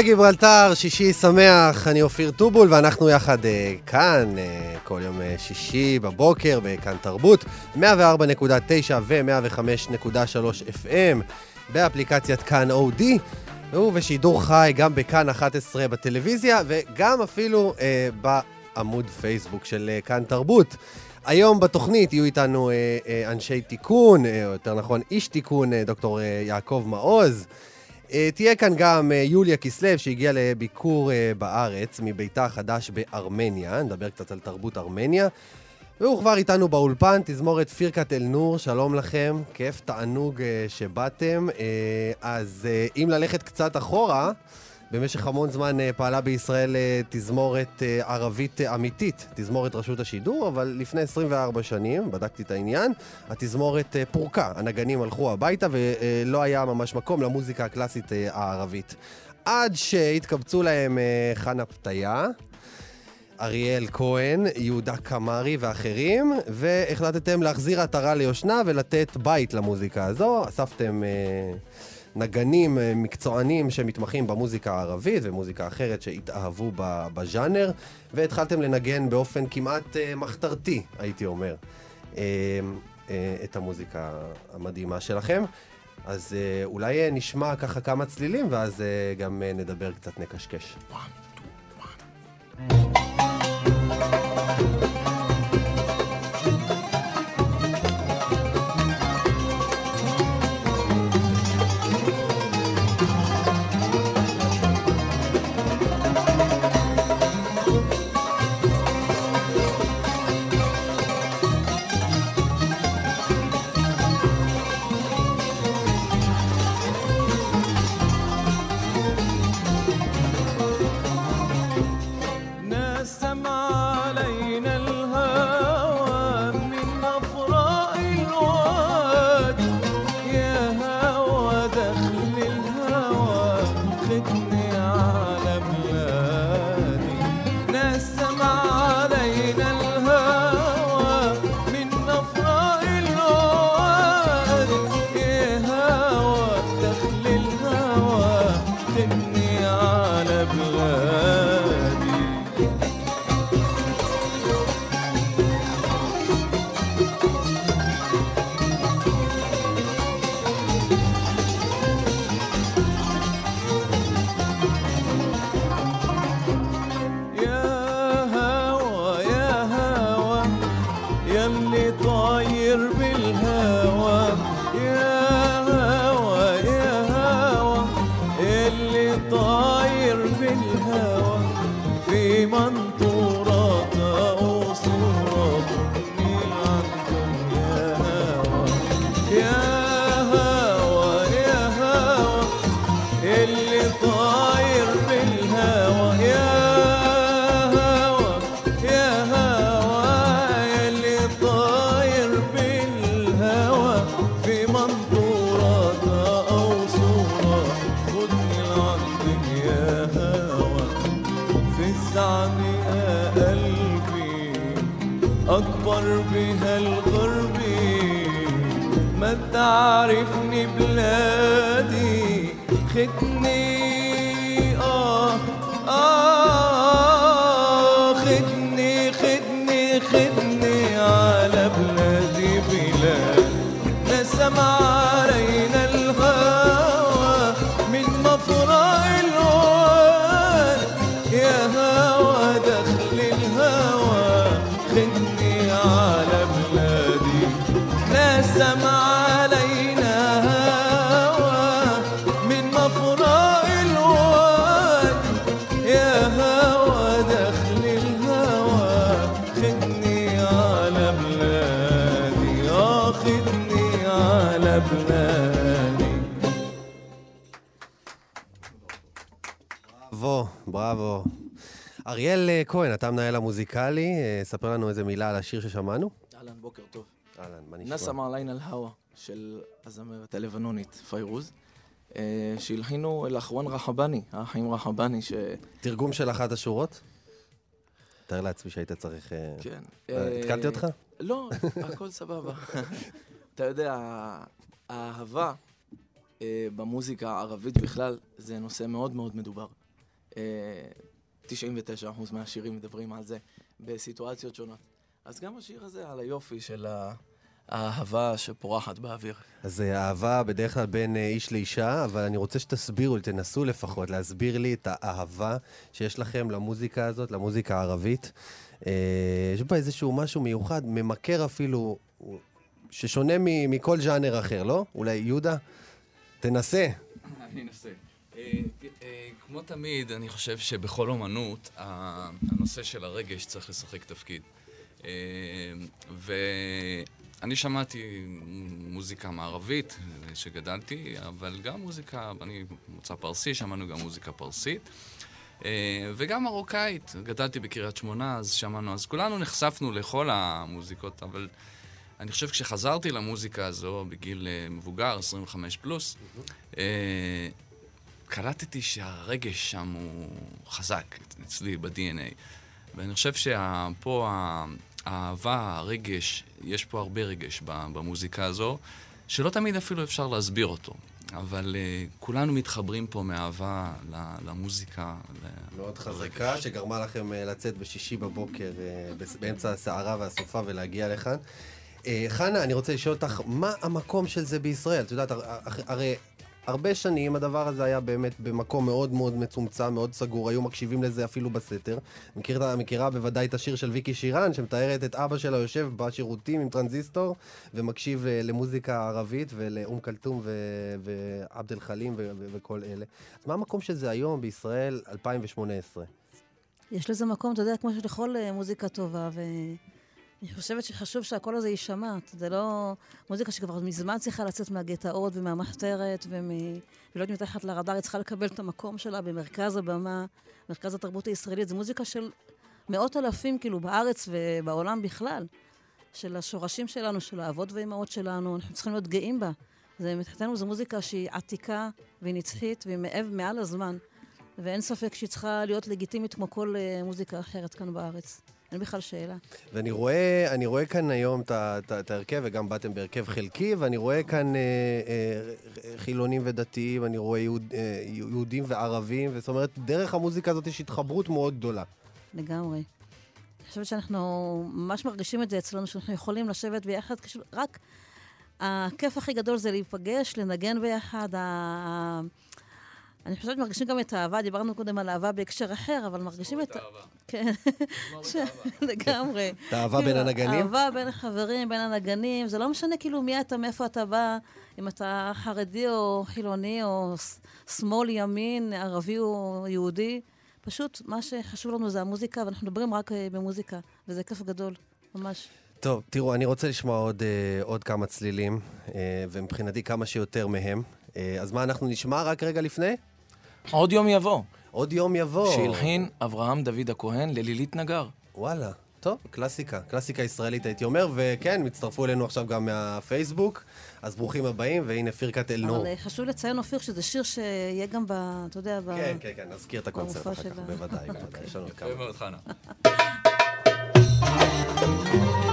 קפה גיברלטר, שישי שמח, אני אופיר טובול, ואנחנו יחד uh, כאן, uh, כל יום uh, שישי בבוקר, בכאן תרבות, 104.9 ו-105.3 FM, באפליקציית כאן אודי, ובשידור חי גם בכאן 11 בטלוויזיה, וגם אפילו uh, בעמוד פייסבוק של uh, כאן תרבות. היום בתוכנית יהיו איתנו uh, uh, אנשי תיקון, uh, או יותר נכון איש תיקון, uh, דוקטור uh, יעקב מעוז. Uh, תהיה כאן גם uh, יוליה כסלו, שהגיעה לביקור uh, בארץ, מביתה החדש בארמניה, נדבר קצת על תרבות ארמניה. והוא כבר איתנו באולפן, תזמורת פירקת אל-נור, שלום לכם, כיף, תענוג שבאתם. אז אם ללכת קצת אחורה, במשך המון זמן uh, פעלה בישראל uh, תזמורת uh, ערבית אמיתית, תזמורת רשות השידור, אבל לפני 24 שנים, בדקתי את העניין, התזמורת פורקה, הנגנים הלכו הביתה ולא היה ממש מקום למוזיקה הקלאסית הערבית. עד שהתקבצו להם חנה פתיה, אריאל כהן, יהודה קמרי ואחרים, והחלטתם להחזיר עטרה ליושנה ולתת בית למוזיקה הזו. אספתם... Uh, נגנים אה, מקצוענים שמתמחים במוזיקה הערבית ומוזיקה אחרת שהתאהבו בז'אנר, והתחלתם לנגן באופן כמעט אה, מחתרתי, הייתי אומר, אה, את המוזיקה המדהימה שלכם. אז אולי נשמע ככה כמה צלילים, ואז גם נדבר קצת נקשקש. One, two, one. طاير بالهوى في منطقة אריאל אה, כהן, אתה המנהל המוזיקלי, אה, ספר לנו איזה מילה על השיר ששמענו. אהלן, בוקר טוב. אהלן, מה נשמע? נסם עליין על הווה של הזמרת הלבנונית פיירוז, אה, שהלחינו אל אחרון רחבני, האחים רחבני, ש... תרגום של אחת השורות? תאר לעצמי שהיית צריך... כן. התקלתי אותך? לא, הכל סבבה. אתה יודע, האהבה אה, במוזיקה הערבית בכלל זה נושא מאוד מאוד מדובר. אה, 99% מהשירים מדברים על זה בסיטואציות שונות. אז גם השיר הזה על היופי של ה- האהבה שפורחת באוויר. אז אה, אהבה בדרך כלל בין אה, איש לאישה, אבל אני רוצה שתסבירו לי, תנסו לפחות להסביר לי את האהבה שיש לכם למוזיקה הזאת, למוזיקה הערבית. אה, יש בה איזשהו משהו מיוחד, ממכר אפילו, ששונה מ- מכל ז'אנר אחר, לא? אולי יהודה? תנסה. אני אנסה. אה, אה, כמו תמיד, אני חושב שבכל אומנות, הנושא של הרגש צריך לשחק תפקיד. אה, ואני שמעתי מוזיקה מערבית שגדלתי, אבל גם מוזיקה, אני מוצא פרסי, שמענו גם מוזיקה פרסית. וגם מרוקאית, גדלתי בקריית שמונה, אז שמענו, אז כולנו נחשפנו לכל המוזיקות, אבל אני חושב כשחזרתי למוזיקה הזו בגיל מבוגר, 25 פלוס, קלטתי שהרגש שם הוא חזק אצלי ב-DNA. ואני חושב שפה האהבה, הרגש, יש פה הרבה רגש במוזיקה הזו, שלא תמיד אפילו אפשר להסביר אותו. אבל uh, כולנו מתחברים פה מאהבה ל- למוזיקה. ל- מאוד לרגש. חזקה, שגרמה לכם אה, לצאת בשישי בבוקר, בס- באמצע הסערה והסופה ולהגיע לכאן. אה, חנה, אני רוצה לשאול אותך, מה המקום של זה בישראל? את יודעת, הר- הר- הרי הרבה שנים הדבר הזה היה באמת במקום מאוד מאוד מצומצם, מאוד סגור, היו מקשיבים לזה אפילו בסתר. מכיר, מכירה בוודאי את השיר של ויקי שירן, שמתארת את אבא שלה יושב בשירותים עם טרנזיסטור, ומקשיב אה, למוזיקה ערבית ולאום כלתום ו- ועבד אל חלים ו- ו- וכל אלה. אז מה המקום של זה היום בישראל 2018? יש לזה מקום, אתה יודע, כמו שלכל אה, מוזיקה טובה, ואני חושבת שחשוב שהקול הזה יישמע. זה לא מוזיקה שכבר מזמן צריכה לצאת מהגטאות ומהמחתרת ומ... ולהיות מתחת לרדאר, היא צריכה לקבל את המקום שלה במרכז הבמה, מרכז התרבות הישראלית. זו מוזיקה של מאות אלפים, כאילו, בארץ ובעולם בכלל, של השורשים שלנו, של האבות והאימהות שלנו, אנחנו צריכים להיות גאים בה. זה, מבחינתנו זו מוזיקה שהיא עתיקה והיא נצחית והיא מעב, מעל הזמן. ואין ספק שהיא צריכה להיות לגיטימית כמו כל אה, מוזיקה אחרת כאן בארץ. אין בכלל שאלה. ואני רואה, אני רואה כאן היום את ההרכב, וגם באתם בהרכב חלקי, ואני רואה כאן אה, אה, חילונים ודתיים, אני רואה יהוד, אה, יהודים וערבים, זאת אומרת, דרך המוזיקה הזאת יש התחברות מאוד גדולה. לגמרי. אני חושבת שאנחנו ממש מרגישים את זה אצלנו, שאנחנו יכולים לשבת ביחד, רק הכיף הכי גדול זה להיפגש, לנגן ביחד. ה- אני חושבת שמרגישים גם את האהבה, דיברנו קודם על אהבה בהקשר אחר, אבל מרגישים את... כן, לגמרי. את האהבה בין כאילו, הנגנים? אהבה בין החברים, בין הנגנים, זה לא משנה כאילו מי אתה, מאיפה אתה בא, אם אתה חרדי או חילוני או שמאל, ימין, ערבי או יהודי. פשוט מה שחשוב לנו זה המוזיקה, ואנחנו מדברים רק אה, במוזיקה, וזה כיף גדול, ממש. טוב, תראו, אני רוצה לשמוע עוד, אה, עוד כמה צלילים, אה, ומבחינתי כמה שיותר מהם. אה, אז מה אנחנו נשמע רק רגע לפני? עוד יום יבוא, עוד יום יבוא. שהלחין אברהם דוד הכהן ללילית נגר. וואלה. טוב, קלאסיקה, קלאסיקה ישראלית הייתי אומר, וכן, הצטרפו אלינו עכשיו גם מהפייסבוק, אז ברוכים הבאים, והנה פירקת אלנור. אבל אה, חשוב לציין, אופיר, שזה שיר שיהיה גם ב... אתה יודע, ב... כן, כן, כן, נזכיר את הקונצרט אחר כך. בוודאי, בוודאי, יש לנו עוד יפה כמה. מאוד, חנה.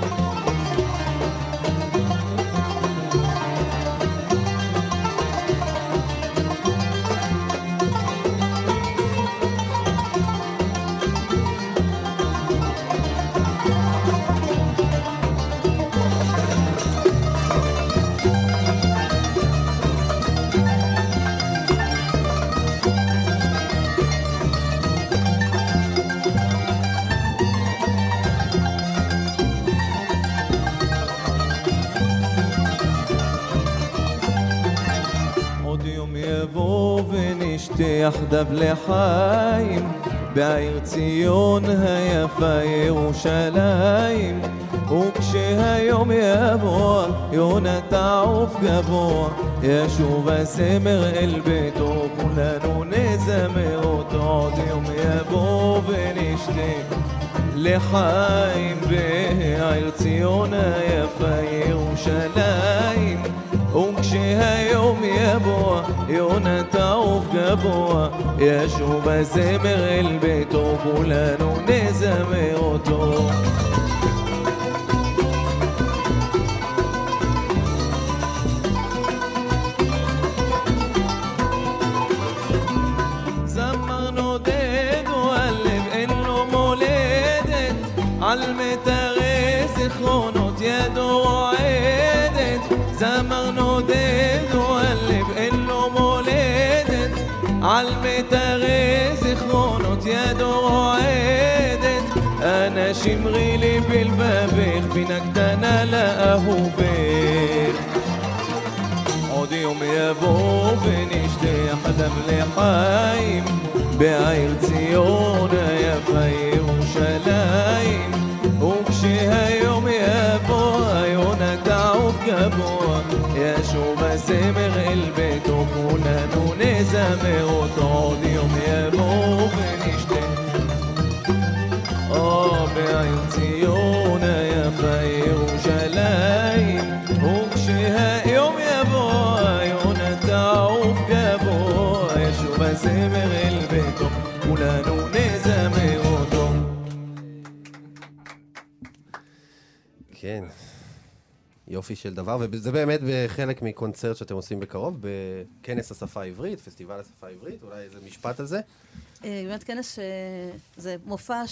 יחדיו לחיים בעיר ציון היפה ירושלים. וכשהיום יבוא יונה תעוף גבוה ישוב הזמר אל ביתו כולנו נזמר אותו עוד יום יבוא ונשתה לחיים בעיר ציון היפה ירושלים וכשהיום יבוא יונה תעוף גבוה ישוב הזמר אל ביתו כולנו נזמר אותו זמר אנא שמרי לי בלבבך בינה קטנה לאהובך. עוד יום יבוא ונשתה יחדיו לחיים בעיר ציון היפה ירושלים. וכשהיום יבוא היונה תעוף גבוה ישוב הזמר אל ביתו כולנו נזמר אותו. עוד יום יבוא יופי של דבר, וזה באמת חלק מקונצרט שאתם עושים בקרוב, בכנס השפה העברית, פסטיבל השפה העברית, אולי איזה משפט על זה? אה, באמת כנס שזה מופע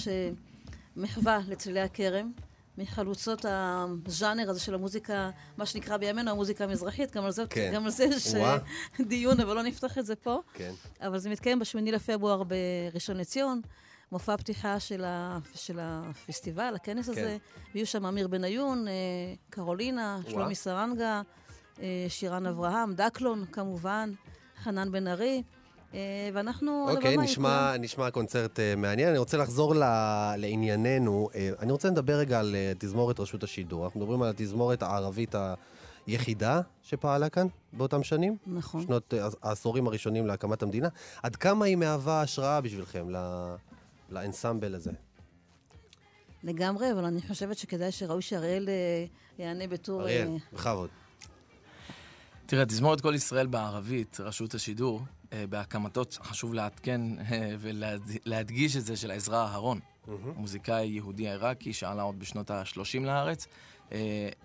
שמחווה לצלילי הכרם, מחלוצות הז'אנר הזה של המוזיקה, מה שנקרא בימינו המוזיקה המזרחית, גם על זה, כן. גם על זה יש. אה, דיון, אבל לא נפתח את זה פה. כן. אבל זה מתקיים בשמיני לפברואר בראשון לציון, מופע פתיחה של, ה, של הפסטיבל, הכנס הזה. ויהיו שם אמיר בניון, אה, קרולינה, וואה. שלומי סרנגה, אה, שירן אברהם, דקלון כמובן, חנן בן ארי, אה, ואנחנו אוקיי, נשמע, נשמע קונצרט uh, מעניין. אני רוצה לחזור ל, לענייננו. Uh, אני רוצה לדבר רגע על uh, תזמורת רשות השידור. אנחנו מדברים על התזמורת הערבית היחידה שפעלה כאן באותם שנים. נכון. שנות uh, העשורים הראשונים להקמת המדינה. עד כמה היא מהווה השראה בשבילכם, ל- לאנסמבל הזה? לגמרי, אבל אני חושבת שכדאי שראוי שאריאל אה, יענה בתור... אריאל, אה, בכבוד. תראה, תזמורת כל ישראל בערבית, רשות השידור, אה, בהקמתו, חשוב לעדכן ולהדגיש את זה של עזרא אהרון, מוזיקאי יהודי עיראקי שעלה עוד בשנות ה-30 לארץ.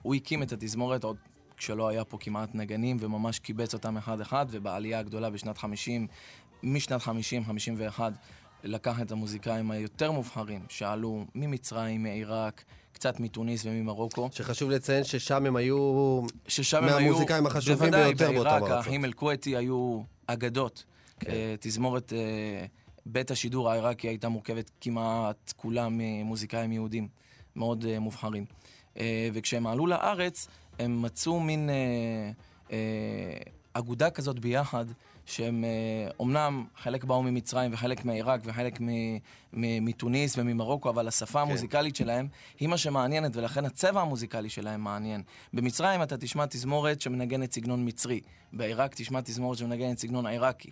הוא הקים את התזמורת עוד כשלא היה פה כמעט נגנים, וממש קיבץ אותם אחד-אחד, ובעלייה הגדולה בשנת 50, משנת 50, 51, לקח את המוזיקאים היותר מובחרים, שעלו ממצרים, מעיראק, קצת מתוניס וממרוקו. שחשוב לציין ששם הם היו... ששם הם היו... מהמוזיקאים החשובים בוודאי, ביותר באותם בעיראק, ארצות. האחים אל-כוויתי היו אגדות. כן. אה, תזמורת אה, בית השידור העיראקי הייתה מורכבת כמעט כולה ממוזיקאים יהודים מאוד אה, מובחרים. אה, וכשהם עלו לארץ, הם מצאו מין אה, אה, אגודה כזאת ביחד, שהם אה, אומנם חלק באו ממצרים וחלק מעיראק וחלק מתוניס וממרוקו, אבל השפה המוזיקלית שלהם היא מה שמעניינת, ולכן הצבע המוזיקלי שלהם מעניין. במצרים אתה תשמע תזמורת שמנגנת סגנון מצרי, בעיראק תשמע תזמורת שמנגנת סגנון עיראקי.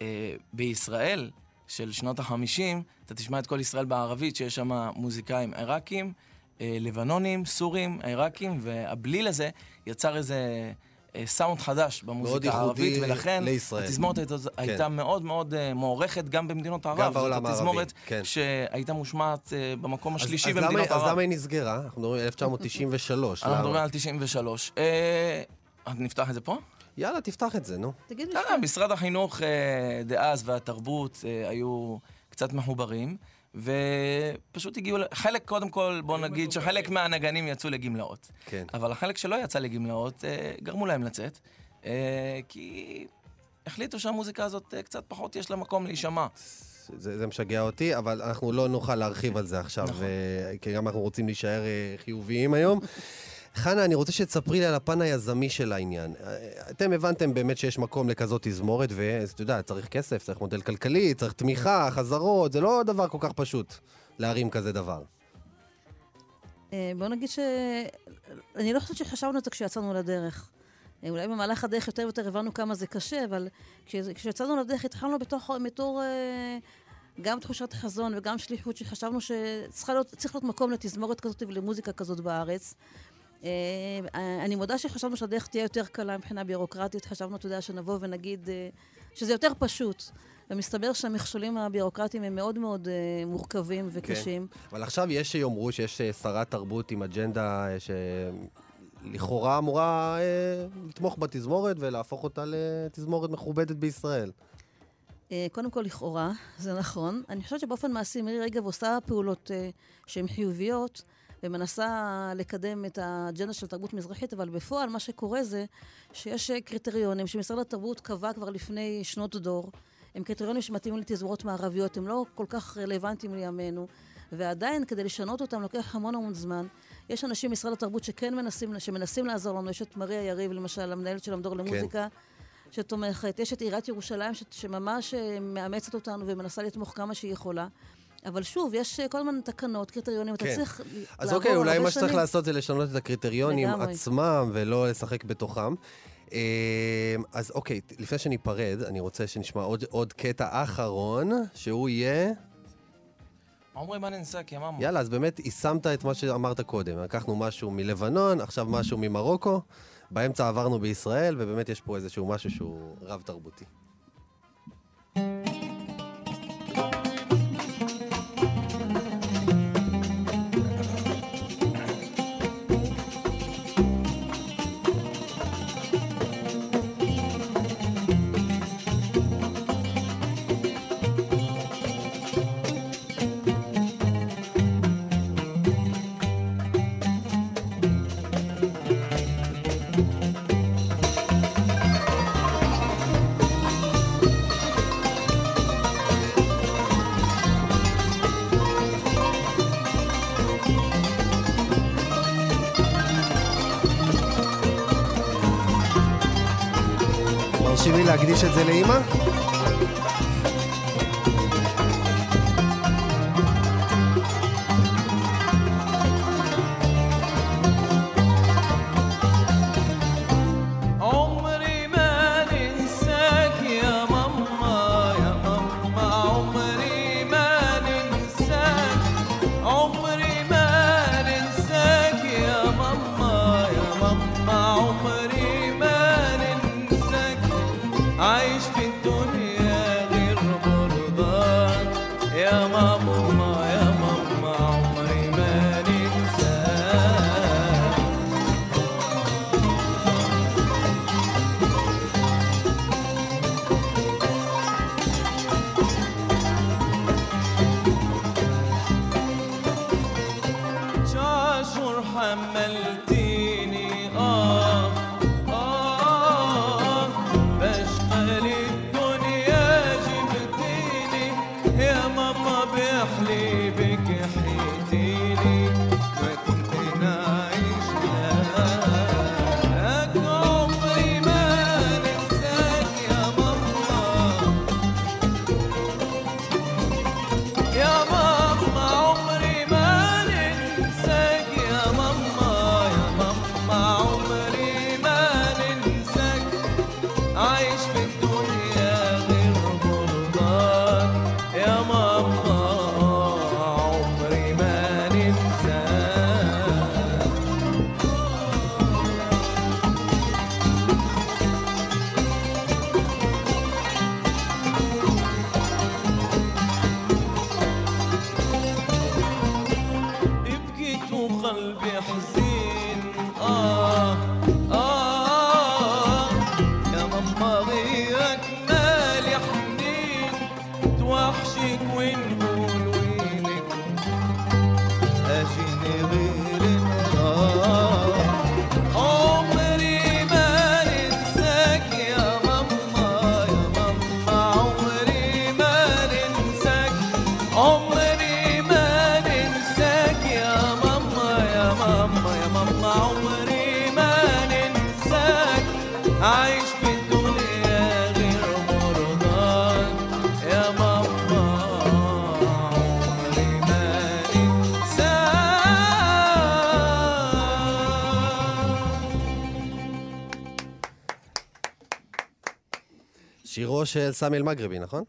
אה, בישראל של שנות החמישים, אתה תשמע את כל ישראל בערבית, שיש שם מוזיקאים עיראקים, אה, לבנונים, סורים, עיראקים, והבליל הזה יצר איזה אה, סאונד חדש במוזיקה ייחודי הערבית, ולכן לישראל. התזמורת הייתה, הייתה מאוד מאוד אה, מוערכת גם במדינות ערב. גם בעולם זאת הערבי, התזמורת כן. שהייתה מושמעת אה, במקום אז- השלישי אז למה- במדינות אז ערב. למה היא נסגרה? אנחנו מדברים על 1993. אנחנו למה? מדברים על 93. אה, אז נפתח את זה פה? יאללה, תפתח את זה, נו. תגיד לי, אה, משרד החינוך אה, דאז והתרבות אה, היו קצת מחוברים, ופשוט הגיעו, חלק, קודם כל, בוא נגיד שחלק מהנגנים יצאו לגמלאות. כן. אבל החלק שלא יצא לגמלאות, אה, גרמו להם לצאת, אה, כי החליטו שהמוזיקה הזאת אה, קצת פחות יש לה מקום להישמע. זה, זה משגע אותי, אבל אנחנו לא נוכל להרחיב על זה עכשיו, נכון. כי גם אנחנו רוצים להישאר חיוביים היום. חנה, אני רוצה שתספרי לי על הפן היזמי של העניין. אתם הבנתם באמת שיש מקום לכזאת תזמורת, ואתה יודע, צריך כסף, צריך מודל כלכלי, צריך תמיכה, חזרות, זה לא דבר כל כך פשוט להרים כזה דבר. אה, בוא נגיד ש... אני לא חושבת שחשבנו על זה כשיצאנו לדרך. אה, אולי במהלך הדרך יותר ויותר הבנו כמה זה קשה, אבל כש- כשיצאנו לדרך התחלנו בתוך, בתור אה, גם תחושת חזון וגם שליחות שחשבנו שצריך להיות, להיות מקום לתזמורת כזאת ולמוזיקה כזאת בארץ. אה, אני מודה שחשבנו שהדרך תהיה יותר קלה מבחינה ביורוקרטית. חשבנו, אתה יודע, שנבוא ונגיד אה, שזה יותר פשוט. ומסתבר שהמכשולים הביורוקרטיים הם מאוד מאוד uh, מורכבים וקשים. כן. אבל עכשיו יש שיאמרו שיש שרת תרבות עם אג'נדה שלכאורה אמורה uh, לתמוך בתזמורת ולהפוך אותה לתזמורת מכובדת בישראל. Uh, קודם כל, לכאורה, זה נכון. אני חושבת שבאופן מעשי מירי רגב עושה פעולות uh, שהן חיוביות. ומנסה לקדם את האג'נדה של תרבות מזרחית, אבל בפועל מה שקורה זה שיש קריטריונים שמשרד התרבות קבע כבר לפני שנות דור, הם קריטריונים שמתאימים לתזמורות מערביות, הם לא כל כך רלוונטיים לימינו, ועדיין כדי לשנות אותם לוקח המון המון זמן. יש אנשים במשרד התרבות שכן מנסים, שמנסים לעזור לנו, יש את מריה יריב למשל, המנהלת של המדור למוזיקה. כן. שתומכת, יש את עיריית ירושלים ש- שממש אה, מאמצת אותנו ומנסה לתמוך כמה שהיא יכולה. אבל שוב, יש אה, כל הזמן תקנות, קריטריונים, כן. אתה צריך לעבור הרבה שנים. אז אוקיי, אולי מה שצריך לעשות זה לשנות את הקריטריונים לגמרי. עצמם ולא לשחק בתוכם. אמ, אז אוקיי, לפני שניפרד, אני רוצה שנשמע עוד, עוד קטע אחרון, שהוא יהיה... עומרי מה ננסק, יא מאמו. יאללה, אז באמת יישמת את מה שאמרת קודם. לקחנו משהו מלבנון, עכשיו משהו ממרוקו, באמצע עברנו בישראל, ובאמת יש פה איזשהו משהו שהוא רב-תרבותי. להקדיש את זה לאימא? של סמי אל-מגרבי, נכון?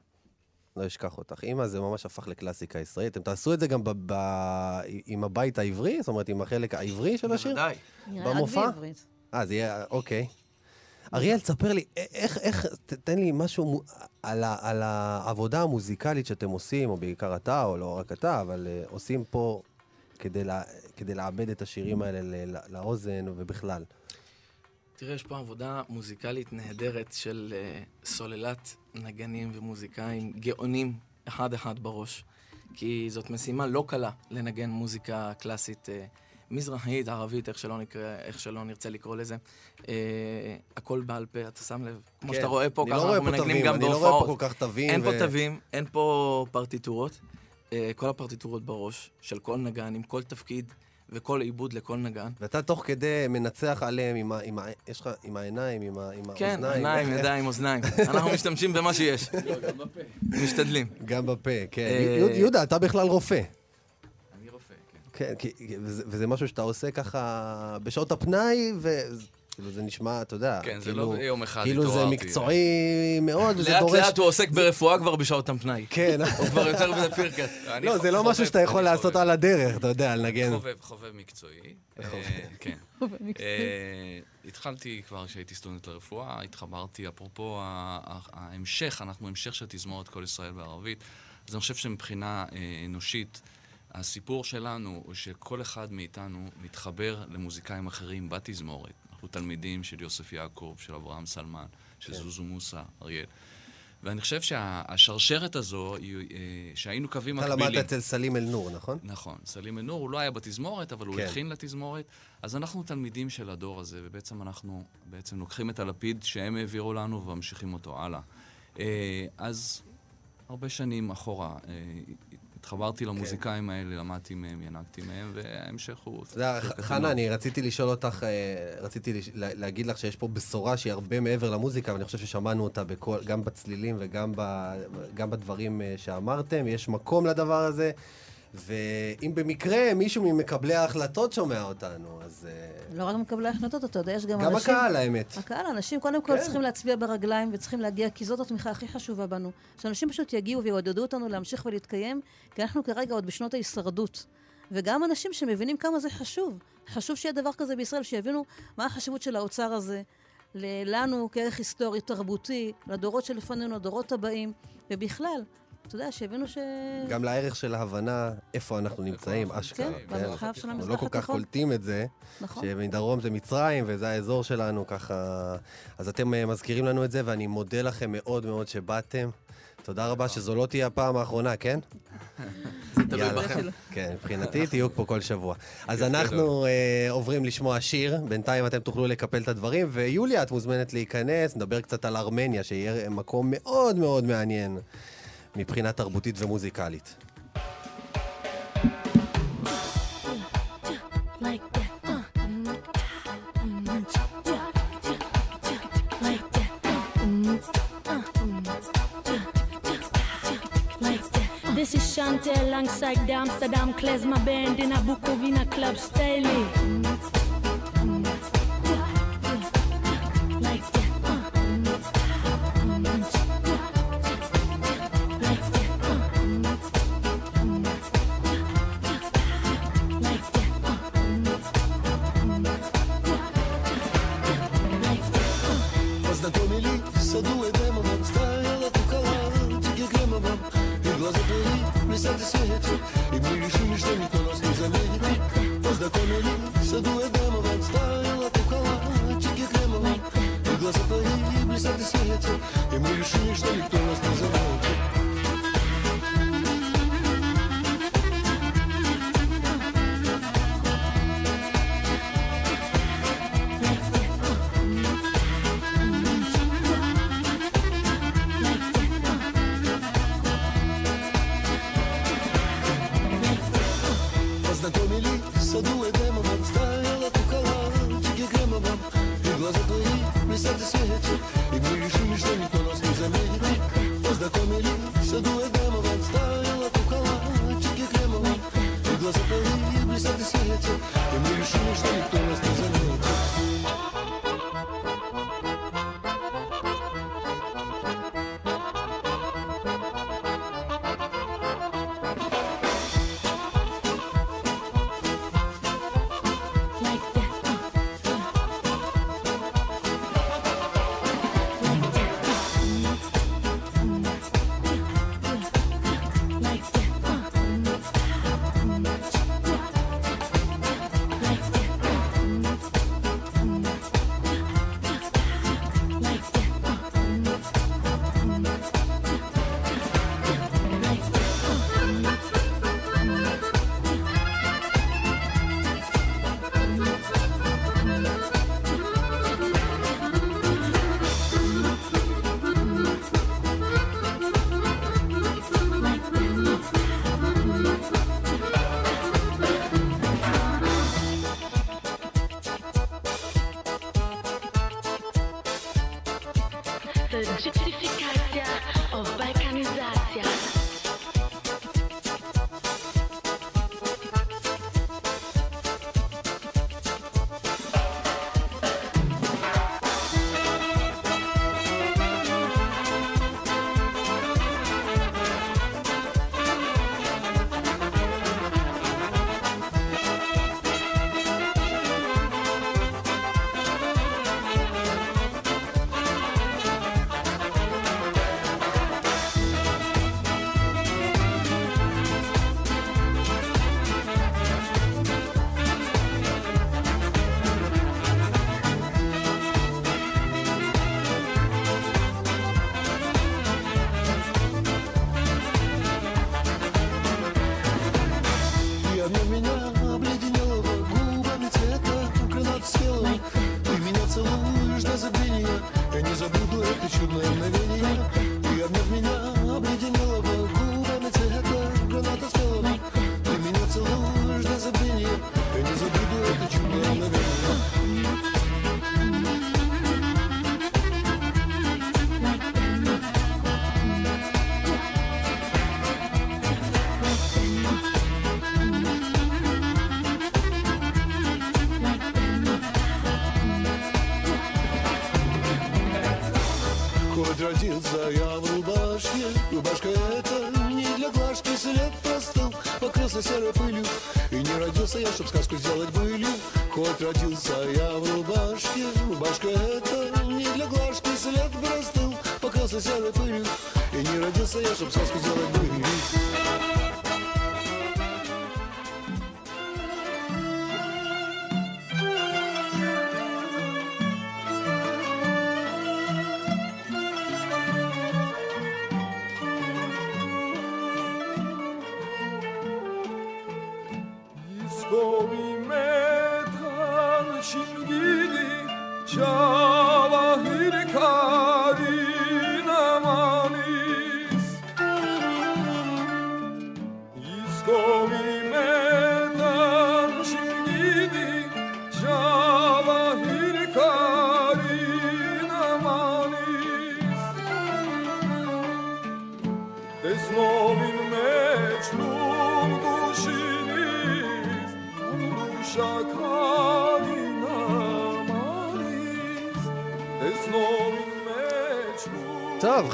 לא אשכח אותך. אימא זה ממש הפך לקלאסיקה ישראלית. אתם תעשו את זה גם ב- ב- עם הבית העברי? זאת אומרת, עם החלק העברי של השיר? בוודאי. נראה רק במופע? בעברית. אה, זה יהיה, אוקיי. אריאל, תספר לי, איך, איך, תן לי משהו על, ה, על העבודה המוזיקלית שאתם עושים, או בעיקר אתה, או לא רק אתה, אבל uh, עושים פה כדי, לה, כדי לעבד את השירים האלה ל, לא, לאוזן ובכלל. תראה, יש פה עבודה מוזיקלית נהדרת של uh, סוללת נגנים ומוזיקאים גאונים אחד-אחד בראש. כי זאת משימה לא קלה לנגן מוזיקה קלאסית uh, מזרחית, ערבית, איך שלא, נקרא, איך שלא נרצה לקרוא לזה. Uh, הכל בעל פה, אתה שם לב? כמו כן. שאתה רואה פה, אני ככה לא אנחנו מנגנים גם אני לא רואה בהופעות. פה כל כך תווים. אין ו- פה תווים, אין פה פרטיטורות. אה, כל הפרטיטורות בראש, של כל נגן, עם כל תפקיד וכל עיבוד לכל נגן. ואתה תוך כדי מנצח עליהם עם, ה, עם, ה, יש לך, עם העיניים, עם, ה, עם כן, האוזניים. עיניים, איך- ידיים, אוזניים. אנחנו משתמשים במה שיש. משתדלים. גם בפה, כן. אה, יהודה, אתה בכלל רופא. אני רופא, כן. כן, וזה, וזה משהו שאתה עושה ככה בשעות הפנאי, וכאילו זה נשמע, אתה יודע, כן, זה כאילו, לא יום אחד כאילו זה התעוררתי. מקצועי מאוד, וזה לאט דורש... לאט הוא עוסק ברפואה כבר בשעות הפנאי. כן, הוא כבר יותר בפירקט. אני לא, זה לא משהו שאתה יכול לעשות. על הדרך, אתה יודע, לנגן. חובב, חובב מקצועי. אה, כן. אה, התחלתי כבר כשהייתי סטודנט לרפואה, התחברתי, אפרופו ההמשך, אנחנו המשך של תזמורת כל ישראל בערבית, אז אני חושב שמבחינה אה, אנושית, הסיפור שלנו הוא שכל אחד מאיתנו מתחבר למוזיקאים אחרים בתזמורת. אנחנו תלמידים של יוסף יעקב, של אברהם סלמן, של זוזו מוסא, אריאל. ואני חושב שהשרשרת הזו, אה, שהיינו קווים אתה מקבילים. למדת אצל סלים אל-נור, נכון? נכון. סלים א-נור, הוא לא היה בתזמורת, אבל הוא כן. התחיל לתזמורת. אז אנחנו תלמידים של הדור הזה, ובעצם אנחנו בעצם לוקחים את הלפיד שהם העבירו לנו וממשיכים אותו הלאה. אה, אז הרבה שנים אחורה אה, התחברתי למוזיקאים האלה, למדתי מהם, ינקתי מהם, וההמשך הוא... אתה יודע, חנה. אני רציתי לשאול אותך, אה, רציתי להגיד לך שיש פה בשורה שהיא הרבה מעבר למוזיקה, ואני חושב ששמענו אותה גם בצלילים וגם בדברים אה, שאמרתם. יש מקום לדבר הזה, ואם במקרה מישהו ממקבלי ההחלטות שומע אותנו, אז... אה, לא רק מקבלי ההחלטות, אתה יודע, יש גם גם אנשים... הקהל, האמת. הקהל, אנשים קודם כל כן. צריכים להצביע ברגליים וצריכים להגיע, כי זאת התמיכה הכי חשובה בנו. שאנשים פשוט יגיעו ויעודדו אותנו להמשיך ולהתקיים, כי אנחנו כרגע עוד בשנות ההישרדות. וגם אנשים שמבינים כמה זה חשוב. חשוב שיהיה דבר כזה בישראל, שיבינו מה החשיבות של האוצר הזה, לנו כערך היסטורי, תרבותי, לדורות שלפנינו, לדורות הבאים, ובכלל, אתה יודע, שיבינו ש... גם לערך של ההבנה איפה אנחנו נמצאים, אנחנו אשכרה. כן, במרחב של אנחנו המזרח לא כל כך התיכון. קולטים את זה, נכון. שמדרום זה מצרים, וזה האזור שלנו, ככה... אז אתם אה, מזכירים לנו את זה, ואני מודה לכם מאוד מאוד שבאתם. תודה רבה, שזו לא תהיה הפעם האחרונה, כן? זה תלוי. בכם. כן, מבחינתי תהיו פה כל שבוע. אז אנחנו אה, עוברים לשמוע שיר, בינתיים אתם תוכלו לקפל את הדברים, ויוליה, את מוזמנת להיכנס, נדבר קצת על ארמניה, שיהיה מקום מאוד מאוד מעניין מבחינה תרבותית ומוזיקלית. Uh, mm, mm. Mm, uh, mm. This is Chantel alongside the Amsterdam Klezmer band in a Bukovina club style. Садуя дымом, отставила кукола, чеки клемала. Глаза твои блестят светят, и мы решили, что никто нас не забыл.